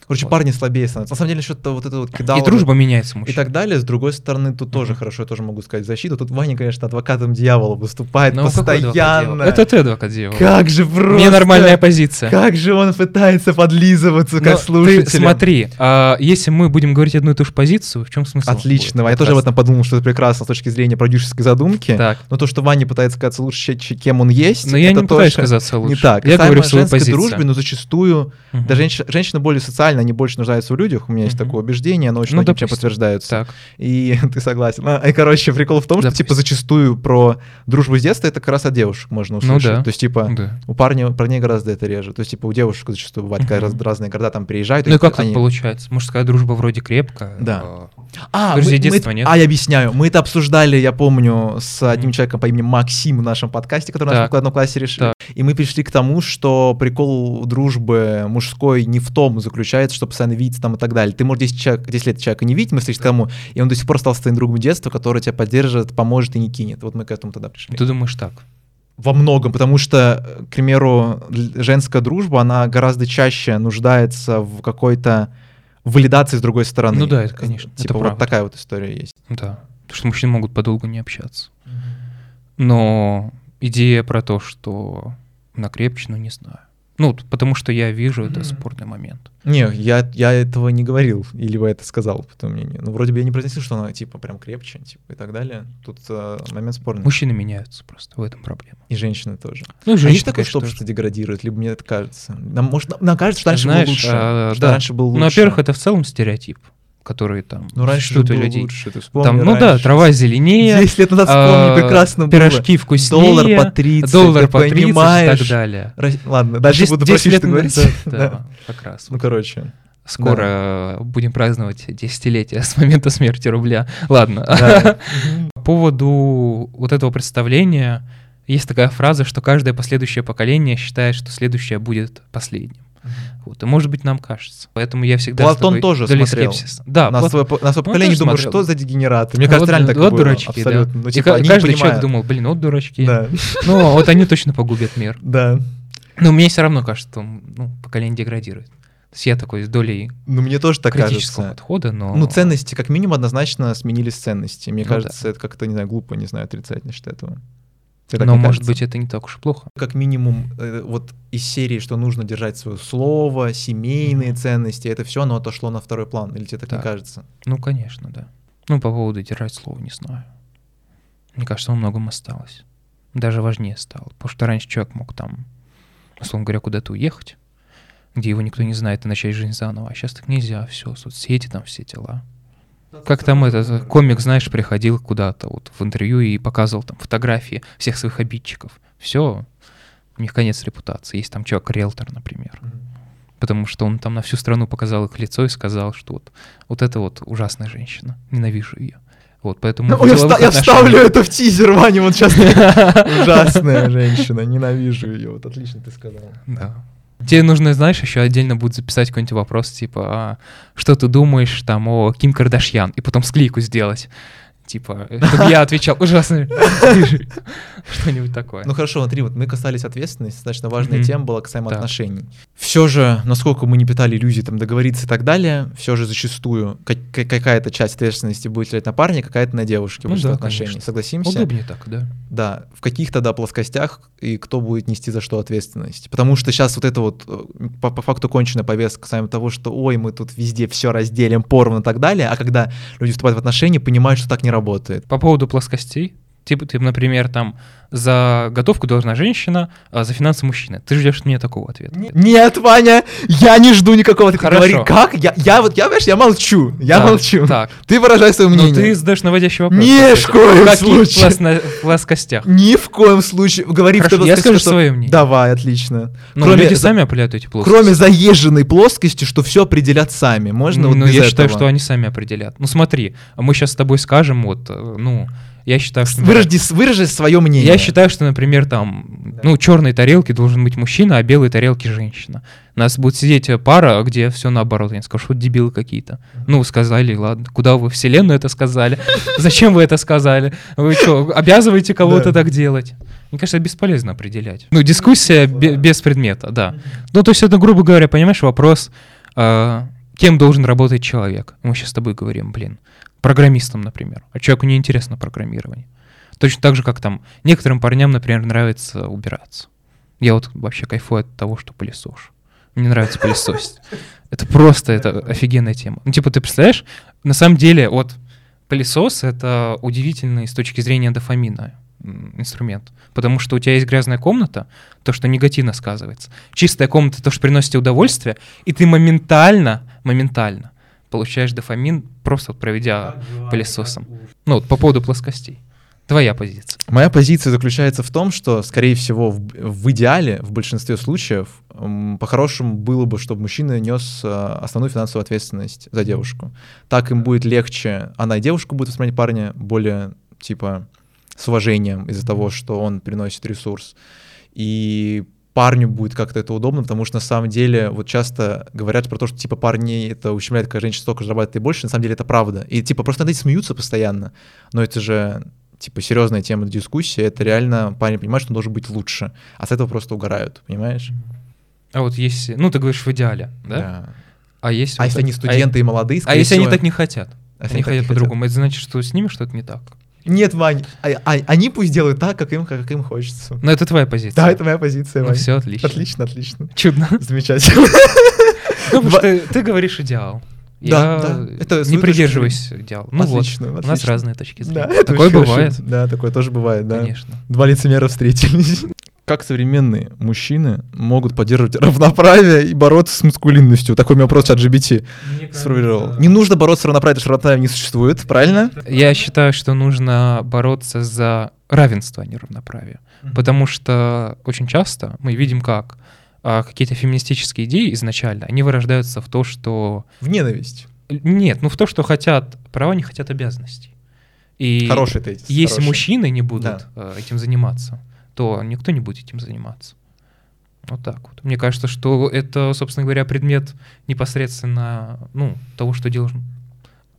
Короче, Вот. парни слабее становятся. На самом деле, что-то вот это вот кидало... И дружба меняется И мужчин. так далее. С другой стороны, тут тоже Мгм. хорошо, я тоже могу сказать защиту. Тут Ваня, конечно, адвокатом дьявола выступает Ну, какой адвокат постоянно. Это ты адвокат дьявола. Как же просто... Мне нормальная позиция. Как же он пытается подлизываться Но как слушатель. Ты смотри, а, если мы будем говорить одну и ту же позицию, в чем смысл? Отлично. будет? Я тоже об этом подумал, что это прекрасно с точки зрения продюсерской задумки. Так, Но то, что Ваня пытается казаться лучше, кем он есть, но я это не пытаюсь тоже казаться лучше. не так. Я Касаемо говорю свою позицию. дружбе, но зачастую Мгм. да, женщ- женщины более социальны, они больше нуждаются в людях. У меня есть такое убеждение, оно очень Ну, многим подтверждается. Так. И ты согласен. А, И, короче, прикол в том, что, типа, зачастую про дружбу с детства это как раз от девушек можно Ну услышать. да. То есть, типа, Да. у парня, парней гораздо это реже. То есть, типа, у девушек зачастую бывает, раз- разные города там приезжают. Ну и как они- так получается? Мужская дружба вроде крепкая. Да. а, А, Друзей мы- мы детства это- нет? а, я объясняю. Мы это обсуждали, я помню, с одним Мгм. человеком по имени Максим в нашем подкасте, который у нас Так. в одном классе решили. Так. И мы пришли к тому, что прикол дружбы мужской не в том заключается, что постоянно видеться там и так далее. Ты, может, 10, человек, 10 лет человека не видеть, мы встретились к тому, и он до сих пор стал твоим другом детства, который тебя поддержит, поможет и не кинет. Вот мы к этому тогда пришли. Ты думаешь так? Во многом, потому что, э, к примеру, женская дружба, она гораздо чаще нуждается в какой-то валидации с другой стороны. Ну да, это, конечно, это Типа вот правда. такая вот история есть. Да. Потому что мужчины могут подолгу не общаться. Но идея про то, что она крепче, ну не знаю. Ну, потому что я вижу это Мгм. спорный момент. Не, я, я этого не говорил, или вы это сказал, по твоему мнению. Ну, вроде бы я не произносил, что она, типа, прям крепче, типа, и так далее. Тут э, момент спорный. Мужчины меняются просто, в этом проблема. И женщины тоже. Ну, а есть женщины, такое, что общество деградирует, либо мне это кажется? Нам, может, нам, кажется, что раньше Знаешь, было лучше. а, что да. раньше был лучше. Ну, во-первых, это в целом стереотип, который там Ну, раньше было людей. лучше, ты вспомни, Там, ну да, трава зеленее, 10 лет назад а, вспомни, прекрасно пирожки было. вкуснее, Доллар по 30, доллар по 30 и понимаешь. так далее. Рас- Ладно, дальше 10 буду 10 просить, лет что говорить. назад, Да. да, как раз. Ну, короче. Скоро будем праздновать десятилетие с момента смерти рубля. Ладно. да. По поводу вот этого представления есть такая фраза, что каждое последующее поколение считает, что следующее будет последним. Вот, и может быть нам кажется. Поэтому я всегда Платон тоже смотрел. скепсиса. Да, на, Плат- свое, на свое Ну, поколение думаю, смотрел. что за дегенераты. Мне Вот- кажется, реально так вот было. дурачки, да. Абсолютно. Ну, И типа, не каждый человек думал, блин, вот дурачки. Да, Ну, вот они точно погубят мир. да. Но мне все равно кажется, что ну, поколение деградирует. То есть я такой с долей Ну, мне тоже так критического кажется. подхода, но... Ну, ценности, как минимум, однозначно сменились ценности. Мне Ну кажется, да. это как-то, не знаю, глупо, не знаю, отрицать насчет этого. Тебе так Но, может кажется? быть, это не так уж и плохо. как минимум э, вот из серии, что нужно держать свое слово, семейные Мгм. ценности, это все, оно отошло на второй план. Или тебе так Да. не кажется? Ну, конечно, да. Ну, по поводу держать слово, не знаю. Мне кажется, во многом осталось. Даже важнее стало. Потому что раньше человек мог там, условно говоря, куда-то уехать, где его никто не знает, и начать жизнь заново. А сейчас так нельзя, все, соцсети, там все дела. Как там этот комик, знаешь, приходил куда-то вот в интервью и показывал там фотографии всех своих обидчиков. Все, у них конец репутации. Есть там человек, риэлтор, например. Потому что он там на всю страну показал их лицо и сказал, что вот, вот это вот ужасная женщина, ненавижу ее. Вот, поэтому... Ой, я, вста- я вставлю это в тизер, Ваня, вот сейчас ужасная женщина, ненавижу ее. Вот отлично ты сказал. Да. Тебе нужно, знаешь, еще отдельно будет записать какой-нибудь вопрос, типа, а, что ты думаешь там о Ким Кардашьян, и потом склейку сделать. Типа, чтобы я отвечал, ужасно. Что-нибудь такое. Ну хорошо, смотри, вот мы касались ответственности, достаточно важная Мгм. тема была касаемо Так. отношений. Все же, насколько мы не питали иллюзий там договориться и так далее, все же зачастую ка- ка- какая-то часть ответственности будет лежать на парне, какая-то на девушке в Ну большинстве да, отношений. конечно. Согласимся? Удобнее так, да. Да, в каких-то, да, плоскостях, и кто будет нести за что ответственность. Потому что сейчас вот это вот э, по, по факту конченная повестка касаемо того, что ой, мы тут везде все разделим поровну и так далее, а когда люди вступают в отношения, понимают, что так не работает. По поводу плоскостей, типа ты, например, там за готовку должна женщина, а за финансы мужчина. Ты ждешь от меня такого ответа. Нет, Ваня, я не жду никакого. Ты Хорошо. говори, как? Я, я вот, я, понимаешь, я молчу, я Так, молчу. Так. Ты выражай свое мнение. ты задаешь наводящий вопрос. Ни в коем В случае. плосно- плоскостях? Ни в коем случае. Говори в Хорошо, той я скажу что- свое мнение. Давай, отлично. Ну, Кроме люди сами определяют эти плоскости. Кроме заезженной плоскости, что все определят сами. Можно вот ну, без я считаю, этого? что они сами определят. Ну, смотри, мы сейчас с тобой скажем, вот, э, ну, я считаю, что... Выражи, выражи свое мнение. Я считаю, что, например, там, ну, черной тарелки должен быть мужчина, а белой тарелки женщина. У нас будет сидеть э, пара, где все наоборот. Они скажут, что дебилы какие-то. Ну, сказали, ладно. Куда вы вселенную это сказали? Зачем вы это сказали? Вы что, обязываете кого-то Да. так делать? Мне кажется, бесполезно определять. Ну, дискуссия бе- без предмета, да. Ну, то есть это, грубо говоря, понимаешь, вопрос, э, кем должен работать человек. Мы сейчас с тобой говорим, блин, программистом, например. А человеку не интересно программирование. Точно так же, как там некоторым парням, например, нравится убираться. Я вот вообще кайфую от того, что пылесошу. Мне нравится пылесосить. Это просто, это офигенная тема. Ну, типа, ты представляешь, на самом деле, вот пылесос — это удивительный с точки зрения дофамина инструмент. Потому что у тебя есть грязная комната, то, что негативно сказывается. Чистая комната — то, что приносит тебе удовольствие, и ты моментально, моментально получаешь дофамин, просто вот проведя пылесосом. Ну, вот по поводу плоскостей. Твоя позиция. Моя позиция заключается в том, что, скорее всего, в, в идеале, в большинстве случаев, по-хорошему было бы, чтобы мужчина нес э, основную финансовую ответственность за девушку. Так им будет легче, она и девушка будет воспринимать парня более, типа, с уважением из-за того, что он приносит ресурс. И парню будет как-то это удобно, потому что на самом деле вот часто говорят про то, что типа парни это ущемляет, когда женщина столько зарабатывает и больше, на самом деле это правда. И типа просто над этим смеются постоянно, но это же типа серьезная тема дискуссии, это реально парень понимает, что он должен быть лучше, а с этого просто угорают, понимаешь? А вот если... Ну, ты говоришь в идеале, да? А если... А вот если так- они студенты и молодые, А если они всего, так не хотят? если Они хотят по-другому. Это значит, что с ними что-то не так. Нет, Вань, а- а- они пусть делают так, как им, как им хочется. Но это твоя позиция. Да, это моя позиция, Ну Вань. все, отлично. Отлично, отлично. Чудно. Замечательно. Ну, потому что ты, говоришь идеал. Да, Я да. Это не придерживаюсь идеала. Ну Отлично, вот, у нас отлично. разные точки зрения. Да, Такое бывает, очень- Да, такое тоже бывает, да. конечно. Два лицемера встретились. Как современные мужчины могут поддерживать равноправие и бороться с маскулинностью? Такой мне вопрос чат GBT сформулировал. Не нужно бороться с равноправием, потому что равноправие не существует, правильно? Я считаю, что нужно бороться за равенство, а не равноправие. Потому что очень часто мы видим, как а, какие-то феминистические идеи изначально, они вырождаются в то, что... В ненависть. Нет, ну в то, что хотят права, не хотят обязанностей. И Хороший тезис. если хороший. мужчины не будут Да. э, этим заниматься, то никто не будет этим заниматься. Вот так вот. Мне кажется, что это, собственно говоря, предмет непосредственно ну, того, что должен...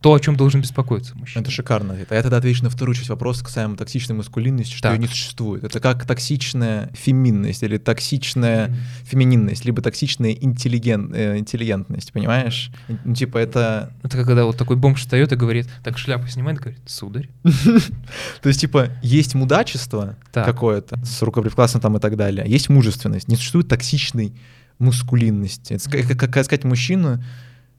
То, о чем должен беспокоиться мужчина. Это шикарно. А я тогда отвечу на вторую часть вопроса касаемо токсичной маскулинности, что Так. ее не существует. Это как токсичная феминность или токсичная фемининность, либо токсичная интеллиген- э, интеллигентность, понимаешь? Ну, типа это... Это когда вот такой бомж встает и говорит, так шляпу снимает, говорит, сударь. То есть, типа, есть мудачество какое-то с рукоприкладством там и так далее, а есть мужественность. Не существует токсичной маскулинности. Это как сказать мужчину,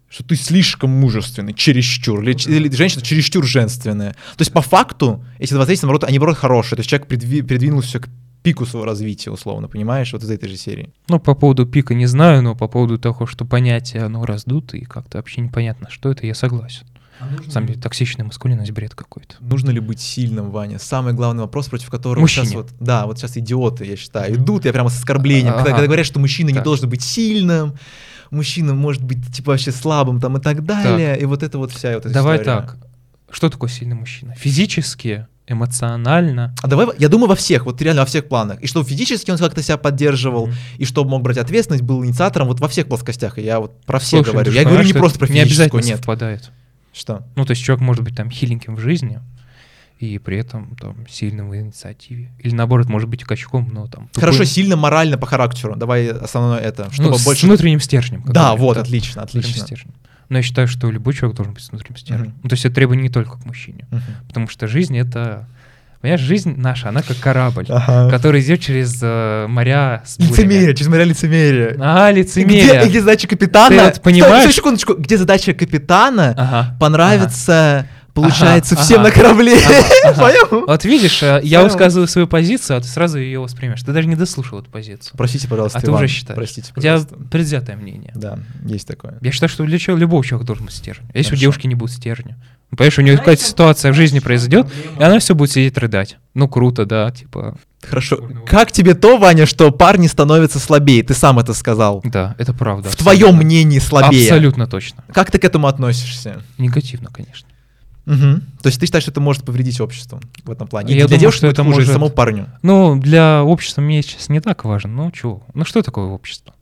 что ты слишком мужественный, чересчур, или, или женщина чересчур женственная. То есть, по факту, эти два тезиса, наоборот, они, наоборот, хорошие. То есть, человек предви- передвинулся к пику своего развития, условно, понимаешь, вот из этой же серии. Ну, по поводу пика не знаю, но по поводу того, что понятие, оно раздуто, и как-то вообще непонятно, что это, я согласен. На самом деле, токсичная маскулинность бред какой-то. Нужно ли быть сильным, Ваня? Самый главный вопрос, против которого Мужчине. сейчас вот, да, вот сейчас идиоты, я считаю, идут, я прямо с оскорблением, когда, Ага. когда говорят, что мужчина не Так. должен быть сильным, мужчина может быть типа вообще слабым там и так далее, и вот это вот вся вот эта Давай история. так. Что такое сильный мужчина? Физически, эмоционально. А давай, я думаю, во всех, вот реально во всех планах. И чтобы физически он как-то себя поддерживал, Мгм. и чтобы мог брать ответственность, был инициатором вот во всех плоскостях. И я вот про все Слушай, говорю. Я говорю не просто про Не физическую, обязательно нет. совпадает. Что? Ну, то есть человек может быть там хиленьким в жизни, и при этом там сильным в инициативе. Или наоборот, может быть качком, но там... тупым. Хорошо, сильно морально по характеру. Давай основное это. Чтобы Ну, с больше... внутренним стержнем. Да, говорят, вот, да. отлично, отлично. стержнем. Но я считаю, что любой человек должен быть с внутренним стержнем. Мгм. Ну, то есть это требование не только к мужчине. Мгм. Потому что жизнь — это... Понимаешь, жизнь наша, она как корабль, Ага. который идет через э, моря с. Лицемерие, через моря лицемерие. А, Где, лицемерие. где задача капитана? Ты вот понимаешь? Стой, стой, секундочку. Где задача капитана Ага. понравится, получается, Ага, всем ага. на корабле? Ага. Понял? Вот видишь, э, я Понял. высказываю свою позицию, а ты сразу ее воспримешь. Ты даже не дослушал эту позицию. Простите, пожалуйста, А ты Иван. уже считаешь. Простите, У тебя пожалуйста. предвзятое мнение. Да, есть такое. Я считаю, что для чего- любого человека должен быть стержень. А если у Хорошо. девушки не будет стержня? Ну, Понимаешь, у нее какая-то ситуация в жизни произойдет, и она все будет сидеть рыдать. Ну, круто, да, типа, Хорошо. Формула. Как тебе то, Ваня, что парни становятся слабее? Ты сам это сказал. да, это правда. В абсолютно. твоем мнении слабее. Абсолютно точно. Как ты к этому относишься? Негативно, конечно. Мгм. То есть ты считаешь, что это может повредить обществу в этом плане? И Я для думаю, девушки что это может- самому парню. Ну, для общества мне сейчас не так важно. Ну, чего? Ну, что такое общество?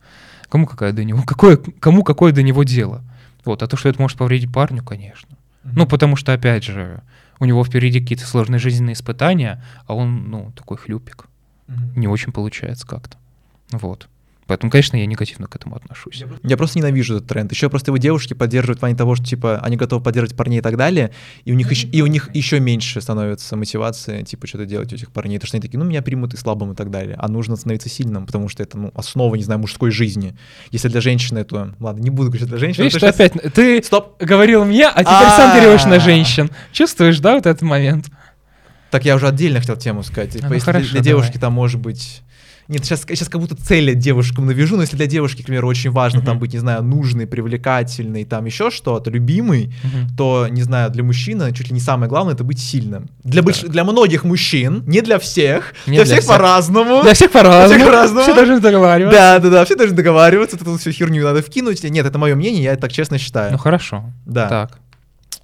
Кому какое до него? Какое, кому какое до него дело? Вот, а то, что это может повредить парню, конечно. Ну, потому что, опять же, у него впереди какие-то сложные жизненные испытания, а он, ну, такой хлюпик. Не очень получается как-то. Вот. Поэтому, конечно, я негативно к этому отношусь. Я просто ненавижу этот тренд. Еще просто его девушки поддерживают в плане того, что типа они готовы поддерживать парней и так далее, и у них еще, и у них еще меньше становится мотивация, типа что-то делать у этих парней, потому что они такие, ну меня примут и слабым и так далее. А нужно становиться сильным, потому что это ну основа, не знаю, мужской жизни. Если для женщины это, ладно, не буду говорить для женщин. Видишь, ты что опять, ты Стоп. говорил мне, а теперь сам переводишь на А. женщин. Чувствуешь, да, вот этот момент? Так я уже отдельно хотел тему сказать. Типа, А, ну если для- для девушки там может быть. Нет, сейчас, сейчас как будто цели девушкам навяжу, но если для девушки, к примеру, очень важно там Мгм. быть, не знаю, нужный, привлекательный, там еще что-то, любимый, Мгм. то, не знаю, для мужчины чуть ли не самое главное это быть сильным. Для, больш... Для многих мужчин, не для всех, Не для, для всех, всех. по-разному. Для всех по-разному. по-разному. Все должны договариваться. Да, да, да, все должны договариваться, тут всю херню надо вкинуть. Нет, это мое мнение, я так честно считаю. Ну хорошо. да, Так.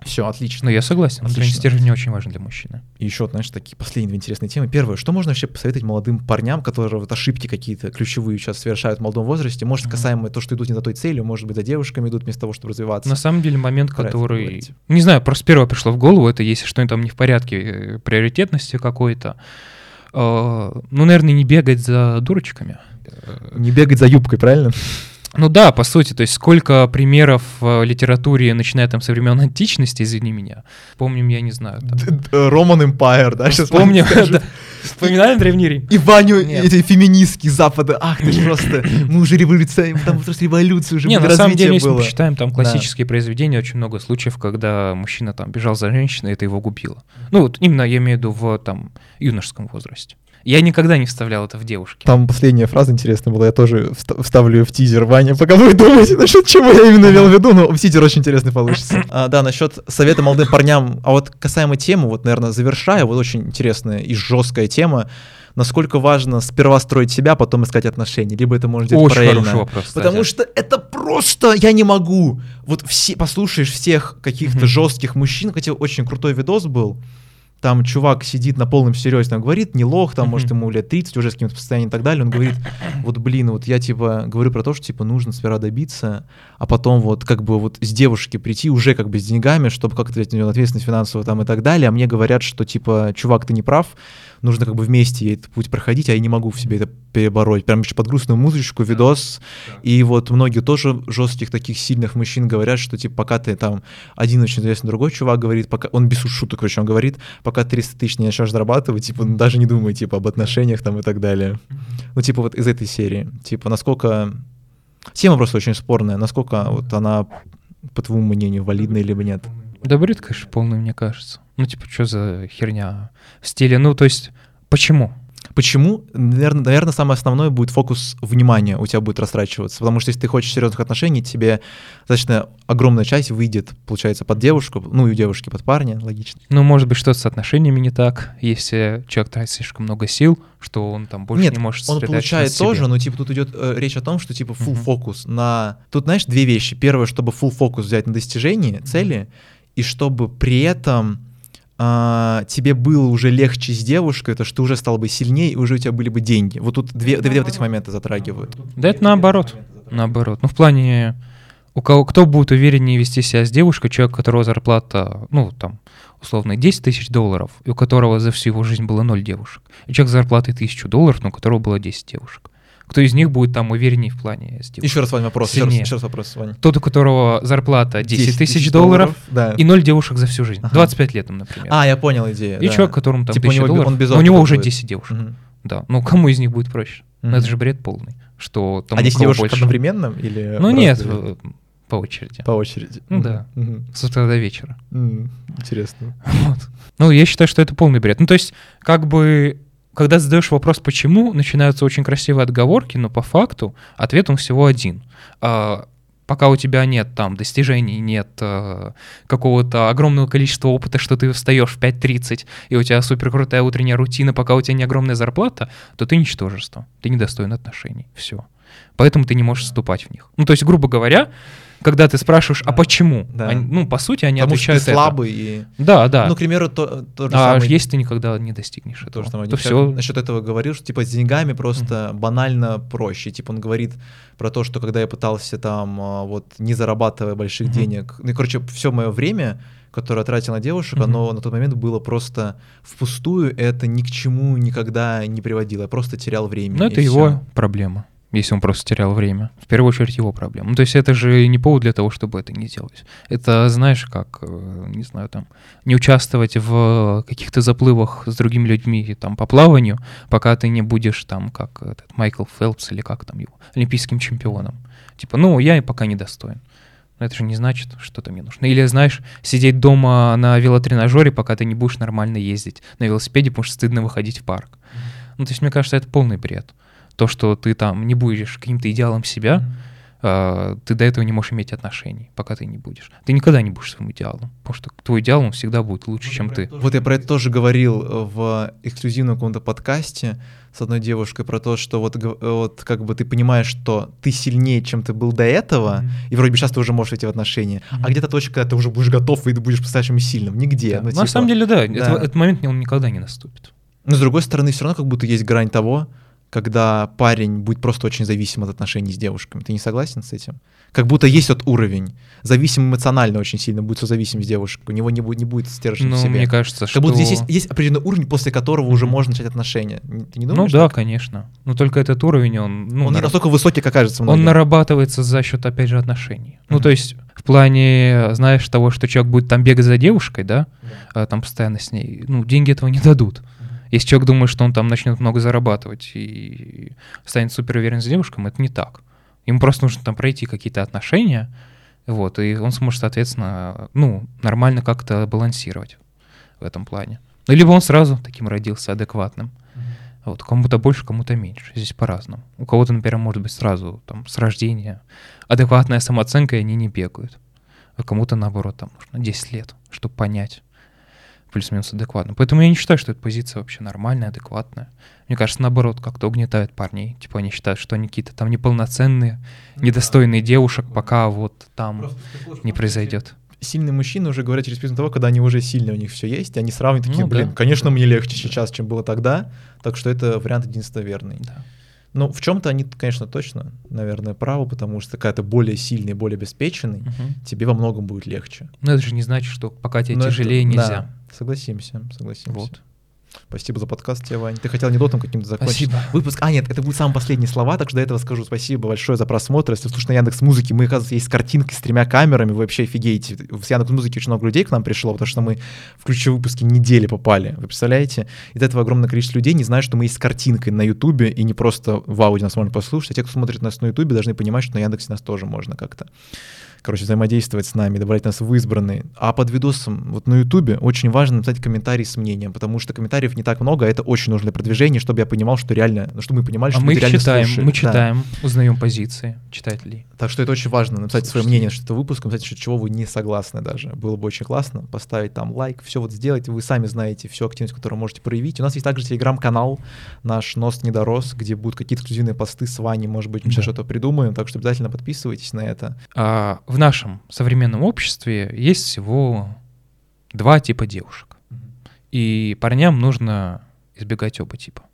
Все, отлично. Ну я согласен. Отлично. стержень не очень важен для мужчины. И еще, знаешь, такие последние две интересные темы. Первое, что можно вообще посоветовать молодым парням, которые вот ошибки какие-то ключевые сейчас совершают в молодом возрасте? Может, Мгм. касаемо то, что идут не за той целью, может быть, за девушками идут вместо того, чтобы развиваться. На самом деле момент, Про который... Не знаю, просто первое пришло в голову, это если что-нибудь там не в порядке э, приоритетности какой-то. Э, Ну, наверное, не бегать за дурочками. Не бегать за юбкой, правильно? Ну да, по сути, то есть сколько примеров в литературе, начиная там со времен античности, извини меня, помним, я не знаю. Роман Эмпайр, да, сейчас Помним. Вспоминаем Древний Рим? И Ваню, эти феминистки Запада. Ах, ты ж просто, мы уже революция, там просто революция уже Не, на самом деле, если мы было. почитаем там классические произведения, очень много случаев, когда мужчина там бежал за женщиной, это его губило. Ну вот именно я имею в виду в там юношеском возрасте. Я никогда не вставлял это в девушки. Там последняя фраза интересная была, я тоже вста- вставлю ее в тизер, Ваня, пока вы думаете, насчет чего я именно имел в виду, но тизер очень интересный получится. А, да, насчет совета молодым парням, а вот касаемо темы, вот, наверное, завершая, вот очень интересная и жесткая тема, насколько важно сперва строить себя, потом искать отношения, либо это может делать Очень параллельно. хороший вопрос. кстати. Потому что это просто я не могу. Вот все послушаешь всех каких-то жестких мужчин, хотя очень крутой видос был. Там чувак сидит на полном серьезе, там говорит, не лох, там, может, ему лет 30, уже с каким-то состоянием и так далее. Он говорит, вот, блин, вот я, типа, говорю про то, что, типа, нужно сперва добиться, а потом вот, как бы, вот с девушки прийти уже, как бы, с деньгами, чтобы как-то взять на неё ответственность финансовую там и так далее. А мне говорят, что, типа, чувак, ты не прав, нужно, как бы, вместе ей этот путь проходить, а я не могу в себе это перебороть. Прям еще под грустную музычку, видос, и вот многие тоже жестких таких сильных мужчин говорят, что типа пока ты там один очень известный другой чувак говорит, пока он без шуток, короче, он говорит, пока 300 тысяч не начнешь зарабатывать, типа ну, даже не думай типа об отношениях там и так далее. Ну типа вот из этой серии, типа насколько тема просто очень спорная, насколько вот она по твоему мнению валидна либо нет. Да бред, конечно, полный, мне кажется. Ну, типа, что за херня в стиле, ну, то есть, почему? Почему? Наверное, наверное, самое основное будет фокус внимания у тебя будет растрачиваться. Потому что если ты хочешь серьезных отношений, тебе достаточно огромная часть выйдет, получается, под девушку, ну и у девушки под парня, логично. Ну, может быть, что-то с отношениями не так, если человек тратит слишком много сил, что он там больше Нет, не может он сосредоточиться получает тоже, но типа тут идет э, речь о том, что типа full Мгм. фокус на... Тут, знаешь, две вещи. Первое, чтобы full фокус взять на достижение цели, и чтобы при этом а, тебе было уже легче с девушкой, то что ты уже стал бы сильнее, и уже у тебя были бы деньги. Вот тут две, две вот эти моменты затрагивают. Да это наоборот. Наоборот. Ну, в плане, у кого, кто будет увереннее вести себя с девушкой, человек, у которого зарплата, ну, там, условно, 10 тысяч долларов, и у которого за всю его жизнь было 0 девушек. И человек с зарплатой 1000 долларов, но у которого было 10 девушек. Кто из них будет там увереннее в плане с девушкой? Еще раз, Вань, вопрос. Еще раз, еще раз вопрос, Вань. Тот, у которого зарплата 10 тысяч долларов, да. и 0 девушек за всю жизнь. Ага. 25 лет, им, например. А, я понял идею. и да. человек, которому там Типа у 1000 него би- долларов, он у него уже будет. 10 девушек. Мгм. Да. Ну, кому из них будет проще? Ну, Мгм. это же бред полный. Что там А у 10 кого девушек больше. одновременно или Ну нет, э, по очереди. по очереди. Ну Мгм. да. Мгм. С утра до вечера. М, Интересно. Вот. Ну, я считаю, что это полный бред. Ну, то есть, как бы, когда задаешь вопрос «почему?», начинаются очень красивые отговорки, но по факту ответ он всего один. А, пока у тебя нет там достижений, нет э, какого-то огромного количества опыта, что ты встаешь в 5.30, и у тебя супер крутая утренняя рутина, пока у тебя не огромная зарплата, то ты ничтожество, ты недостоин отношений. Все. Поэтому ты не можешь вступать в них. Ну, то есть, грубо говоря, когда ты спрашиваешь, а почему? Да. Они- ну, по сути, они Потому что ты отвечают это. слабый и... Да, да. Ну, к примеру, то, то же А самое... если ты никогда не достигнешь То, этого, что то все. насчет этого говорил, что типа с деньгами просто банально проще. Типа он говорит про то, что когда я пытался там а, вот не зарабатывая больших Мгм. денег, ну и короче все мое время, которое тратил на девушек, Мгм. оно на тот момент было просто впустую, это ни к чему никогда не приводило, я просто терял время. Ну, это всё. его проблема, если он просто терял время. В первую очередь его проблема. Ну, то есть это же не повод для того, чтобы это не делать. Это, знаешь, как, э, не знаю, там, не участвовать в каких-то заплывах с другими людьми там по плаванию, пока ты не будешь там, как этот Майкл Фелпс или как там его, олимпийским чемпионом. Типа, ну, я и пока не достоин. Но это же не значит, что то мне нужно. Или, знаешь, сидеть дома на велотренажере, пока ты не будешь нормально ездить на велосипеде, потому что стыдно выходить в парк. Ну, то есть, мне кажется, это полный бред. То, что ты там не будешь каким-то идеалом себя, а, ты до этого не можешь иметь отношений, пока ты не будешь. Ты никогда не будешь своим идеалом, потому что твой идеал, он всегда будет лучше, чем ты. Вот я про это тоже говорил э, в эксклюзивном каком-то подкасте с одной девушкой про то, что вот, г- вот как бы ты понимаешь, что ты сильнее, чем ты был до этого, и вроде бы сейчас ты уже можешь идти в отношения, Мгм. а где-то точка, когда ты уже будешь готов и ты будешь по-настоящему сильным, нигде. Да. Ну, На типа, самом деле, да, да. это- этот момент он никогда не наступит. Но с другой стороны, все равно как будто есть грань того, когда парень будет просто очень зависим от отношений с девушками. Ты не согласен с этим? Как будто есть вот уровень. Зависим эмоционально очень сильно, будет созависим с девушкой. У него не будет, не будет стержня Ну, в себе. мне кажется, что... Как будто здесь есть, есть определенный уровень, после которого уже можно начать отношения. Ты не Ну думаешь? да, так? конечно. Но только этот уровень, он... Ну, Он не нар- настолько высокий, как кажется он многим. нарабатывается за счет, опять же, отношений. Ну, Мгм. то есть в плане, знаешь, того, что человек будет там бегать за девушкой, да, Да. а, там постоянно с ней, ну, деньги этого не дадут. Если человек думает, что он там начнет много зарабатывать и станет супер уверен с девушками, это не так. Ему просто нужно там пройти какие-то отношения, вот, и он сможет, соответственно, ну, нормально как-то балансировать в этом плане. Ну, либо он сразу таким родился, адекватным. Вот, кому-то больше, кому-то меньше. Здесь по-разному. У кого-то, например, может быть сразу там с рождения адекватная самооценка, и они не бегают. А кому-то, наоборот, там нужно 10 лет, чтобы понять плюс-минус адекватно. Поэтому я не считаю, что эта позиция вообще нормальная, адекватная. Мне кажется, наоборот, как-то угнетает парней. Типа они считают, что они какие-то там неполноценные, недостойные девушек, пока вот там не произойдет. Сильные мужчины уже говорят через призму того, когда они уже сильные, у них все есть, и они сравнивают такие, Ну да. блин, конечно, мне легче сейчас, чем было тогда, так что это вариант единственно верный. Да. Ну, в чем-то они, конечно, точно, наверное, правы, потому что когда ты более сильный, более обеспеченный, Мгм. тебе во многом будет легче. Но это же не значит, что пока тебе Но это- тяжелее нельзя. да, согласимся, согласимся. Вот. Спасибо за подкаст тебе, Вань. Ты хотел анекдотом каким-то закончить? Спасибо. Выпуск. А, нет, это будут самые последние слова, так что до этого скажу спасибо большое за просмотр. Если слушаете на Яндекс Музыки, мы, оказывается, есть с картинкой с тремя камерами, вы вообще офигеете. С Яндекс Музыки очень много людей к нам пришло, потому что мы в ключевые выпуски недели попали. Вы представляете? Из этого огромное количество людей не знают, что мы есть с картинкой на Ютубе, и не просто в аудио нас можно послушать, а те, кто смотрит нас на Ютубе, должны понимать, что на Яндексе нас тоже можно как-то короче, взаимодействовать с нами, добавлять нас в избранные. А под видосом вот на Ютубе очень важно написать комментарий с мнением, потому что комментариев не так много, а это очень нужно для продвижения, чтобы я понимал, что реально, ну, чтобы мы понимали, А что мы их реально читаем, слушают. мы Да. читаем, узнаем позиции читателей. Так что это очень важно, написать свое Слушайте. мнение, что это выпуск, написать, что чего вы не согласны даже. Было бы очень классно поставить там лайк, все вот сделать, вы сами знаете всю активность, которую можете проявить. У нас есть также телеграм-канал наш «Нос не дорос», где будут какие-то эксклюзивные посты с Ваней, может быть, мы Да. что-то придумаем, так что обязательно подписывайтесь на это. А в нашем современном обществе есть всего два типа девушек. И парням нужно избегать оба типа.